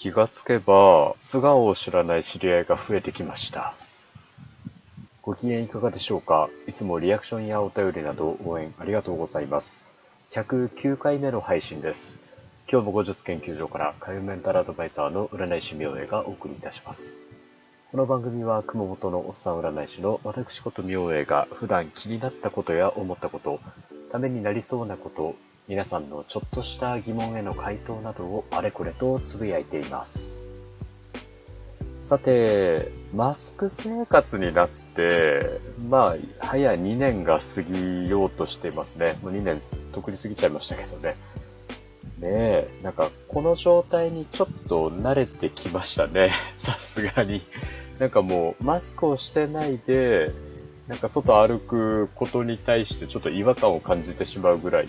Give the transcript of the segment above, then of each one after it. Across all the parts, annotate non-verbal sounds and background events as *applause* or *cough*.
気がつけば、素顔を知らない知り合いが増えてきました。ご機嫌いかがでしょうか？いつもリアクションやお便りなど応援ありがとうございます。109回目の配信です。今日も後日研究所から海運メンタルアドバイザーの占い師明恵がお送りいたします。この番組は熊本のおっさん占い師の私こと明恵が普段気になったことや思ったこと、ためになりそうなこと、皆さんのちょっとした疑問への回答などをあれこれとつぶやいています。さて、マスク生活になって、まあ、早2年が過ぎようとしていますね。もう2年、とくり過ぎちゃいましたけどね。ねえ、なんか、この状態にちょっと慣れてきましたね。*laughs* さすがに。なんかもう、マスクをしてないで、なんか外歩くことに対してちょっと違和感を感じてしまうぐらい、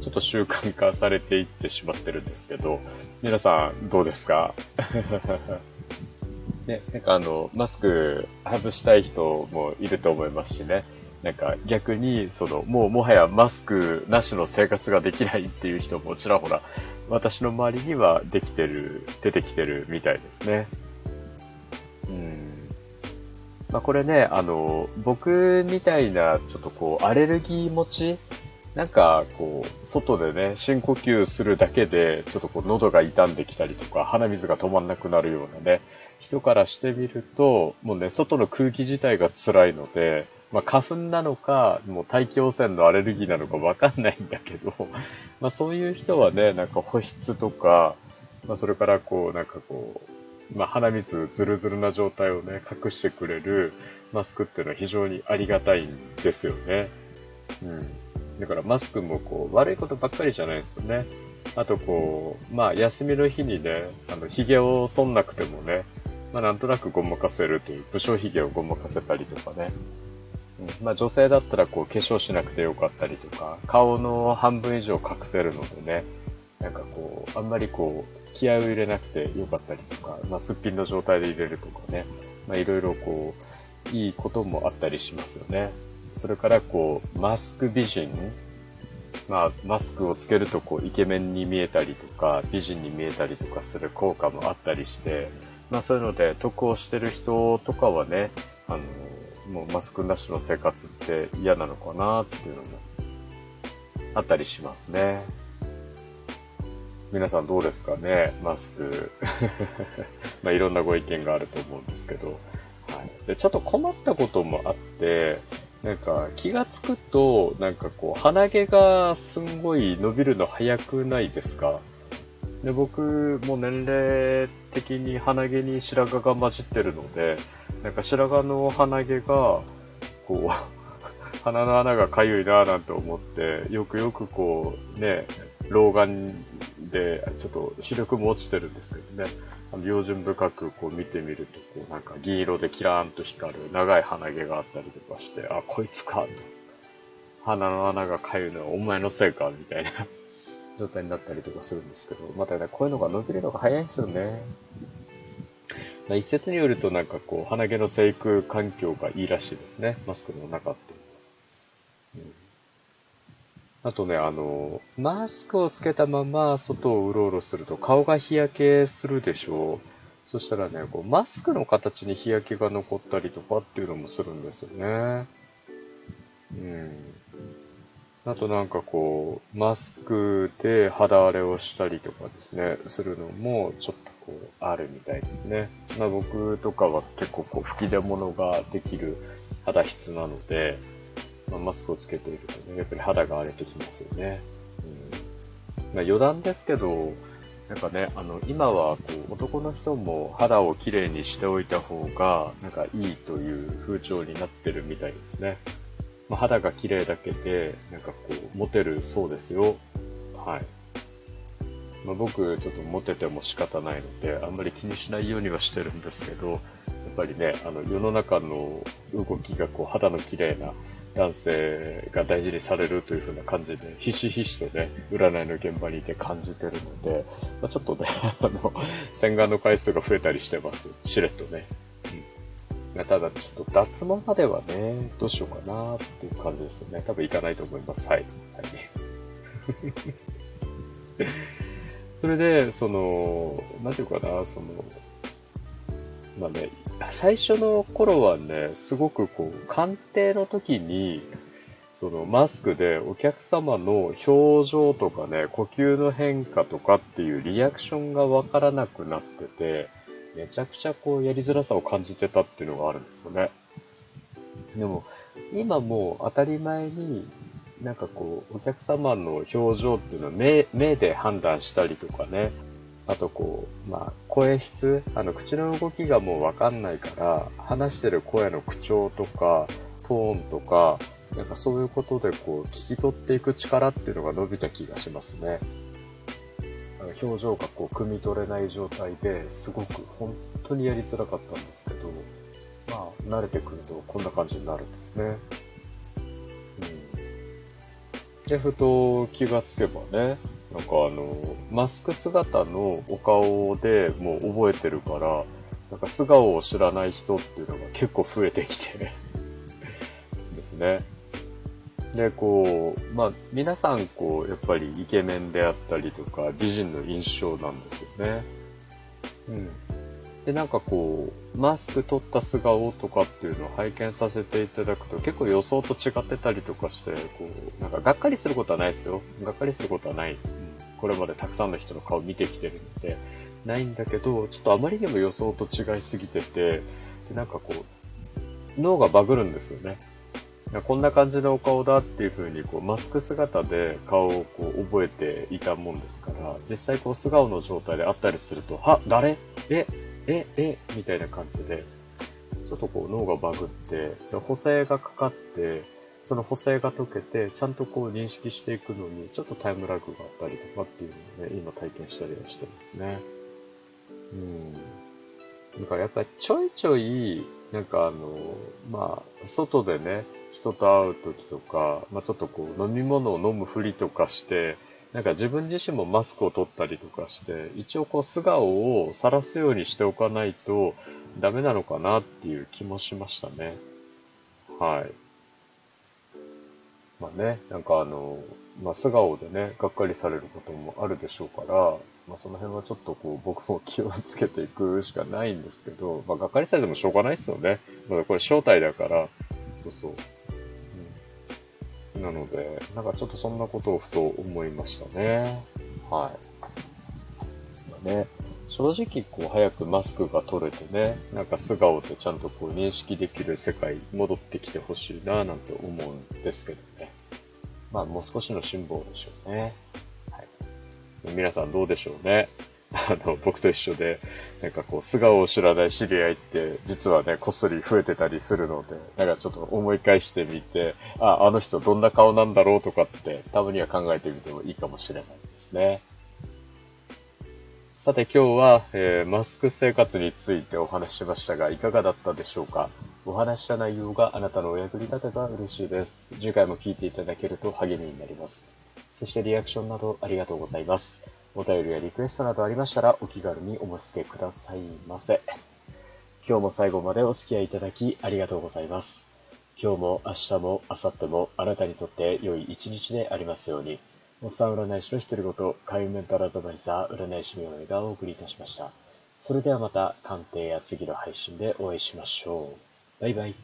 ちょっと習慣化されていってしまってるんですけど、皆さんどうですか？*laughs* ね、なんかあの、マスク外したい人もいると思いますしね。なんか逆に、その、もうもはやマスクなしの生活ができないっていう人もちらほら、私の周りにはできてる、出てきてるみたいですね。うん。まあこれね、あの、僕みたいな、ちょっとこう、アレルギー持ちなんか、こう、外でね、深呼吸するだけで、ちょっとこう、喉が傷んできたりとか、鼻水が止まんなくなるようなね、人からしてみると、もうね、外の空気自体が辛いので、まあ、花粉なのか、もう大気汚染のアレルギーなのかわかんないんだけど、*laughs* まあ、そういう人はね、なんか保湿とか、まあ、それからこう、なんかこう、まあ、鼻水ズルズルな状態をね、隠してくれるマスクっていうのは非常にありがたいんですよね。うん。だからマスクもこう、悪いことばっかりじゃないですよね。あとこう、まあ休みの日にね、あの、髭を剃んなくてもね、まあなんとなくごまかせるという、武将髭をごまかせたりとかね。うん、まあ女性だったらこう化粧しなくてよかったりとか、顔の半分以上隠せるのでね、なんかこう、あんまりこう、気合を入れなくてよかったりとか、まあすっぴんの状態で入れるとかね、まあいろいろこう、いいこともあったりしますよね。それからこう、マスク美人まあ、マスクをつけるとこう、イケメンに見えたりとか、美人に見えたりとかする効果もあったりして、まあそういうので、得をしてる人とかはね、あの、もうマスクなしの生活って嫌なのかなっていうのもあったりしますね。皆さんどうですかね？マスク。*laughs* まあいろんなご意見があると思うんですけど。はい。で、ちょっと困ったこともあって、なんか気がつくと、なんかこう、鼻毛がすんごい伸びるの早くないですか？で僕も年齢的に鼻毛に白髪が混じってるので、なんか白髪の鼻毛が、こう、鼻の穴がかゆいなぁなんて思って、よくよくこう、ね、老眼で、ちょっと視力も落ちてるんですけどね、あの、用心深くこう見てみると、こうなんか銀色でキラーンと光る長い鼻毛があったりとかして、あ、こいつか、と。鼻の穴がかゆいのはお前のせいか、みたいな *laughs* 状態になったりとかするんですけど、またね、こういうのが伸びるのが早いんですよね。一説によるとなんかこう、鼻毛の生育環境がいいらしいですね。マスクの中って。んあとね、あの、マスクをつけたまま外をうろうろすると顔が日焼けするでしょう。そしたらね、こうマスクの形に日焼けが残ったりとかっていうのもするんですよね。うん。あとなんかこう、マスクで肌荒れをしたりとかですね、するのもちょっとこう、あるみたいですね。まあ僕とかは結構こう、吹き出物ができる肌質なので、まあ、マスクをつけているとね、やっぱり肌が荒れてきますよね。うん。まあ、余談ですけど、なんかね、あの、今は、こう、男の人も肌をきれいにしておいた方が、なんかいいという風潮になってるみたいですね。まあ、肌が綺麗だけで、なんかこう、モテるそうですよ。はい。まあ、僕、ちょっとモテても仕方ないので、あんまり気にしないようにはしてるんですけど、やっぱりね、あの、世の中の動きがこう、肌の綺麗な男性が大事にされるというふうな感じで、ひしひしとね、占いの現場にいて感じてるので、まあ、ちょっとね、*laughs* あの、洗顔の回数が増えたりしてます。しれっとね。うん。ただ、ちょっと脱毛まではね、どうしようかなっていう感じですよね。多分いかないと思います。はい。はい。*laughs* それで、その、なんていうかな、その、まあね、最初の頃はね、すごくこう、鑑定の時に、そのマスクでお客様の表情とかね、呼吸の変化とかっていうリアクションがわからなくなってて、めちゃくちゃこうやりづらさを感じてたっていうのがあるんですよね。でも、今もう当たり前に、なんかこう、お客様の表情っていうのは目、目で判断したりとかね、あとこう、まあ、声質、あの、口の動きがもうわかんないから、話してる声の口調とか、トーンとか、なんかそういうことでこう、聞き取っていく力っていうのが伸びた気がしますね。表情がこう、汲み取れない状態ですごく本当にやりづらかったんですけど、まあ、慣れてくるとこんな感じになるんですね。うん。で、ふと気がつけばね、なんかあの、マスク姿のお顔でもう覚えてるから、なんか素顔を知らない人っていうのが結構増えてきて *laughs* ですね。で、こう、まあ、皆さん、こう、やっぱりイケメンであったりとか、美人の印象なんですよね。うん。で、なんかこう、マスク取った素顔とかっていうのを拝見させていただくと、結構予想と違ってたりとかして、こう、なんかがっかりすることはないですよ。がっかりすることはない。これまでたくさんの人の顔見てきてるので、ないんだけど、ちょっとあまりにも予想と違いすぎてて、で、なんかこう、脳がバグるんですよね。こんな感じのお顔だっていう風に、こう、マスク姿で顔をこう、覚えていたもんですから、実際こう、素顔の状態であったりすると、は、誰？え？ええみたいな感じで、ちょっとこう、脳がバグって、その補正がかかって、その補正が解けて、ちゃんとこう認識していくのに、ちょっとタイムラグがあったりとかっていうのをね、今体験したりはしてますね。うん。なんかやっぱりちょいちょい、なんかあの、まあ、外でね、人と会う時とか、まあちょっとこう飲み物を飲むふりとかして、なんか自分自身もマスクを取ったりとかして、一応こう素顔を晒すようにしておかないとダメなのかなっていう気もしましたね。はい。まあね、なんかあの、まあ素顔でね、がっかりされることもあるでしょうから、まあその辺はちょっとこう僕も気をつけていくしかないんですけど、まあがっかりされてもしょうがないですよね。まだこれ正体だから、そうそう。なので、なんかちょっとそんなことをふと思いましたね。はい。ね、正直こう早くマスクが取れてね、なんか素顔でちゃんとこう認識できる世界戻ってきてほしいななんて思うんですけどね。まあもう少しの辛抱でしょうね。はい。皆さんどうでしょうね？あの、僕と一緒で、なんかこう、素顔を知らない知り合いって、実はね、こっそり増えてたりするので、なんかちょっと思い返してみて、あ、あの人どんな顔なんだろうとかって、たまには考えてみてもいいかもしれないですね。さて今日は、えー、マスク生活についてお話ししましたが、いかがだったでしょうか？お話した内容があなたのお役に立てば嬉しいです。次回も聞いていただけると励みになります。そしてリアクションなどありがとうございます。お便りやリクエストなどありましたらお気軽にお申し付けくださいませ。今日も最後までお付き合いいただきありがとうございます。今日も明日も明後日もあなたにとって良い一日でありますように。おっさん占い師の独り言、海運メンタルアドバイザー、占い師名がお送りいたしました。それではまた鑑定や次の配信でお会いしましょう。バイバイ。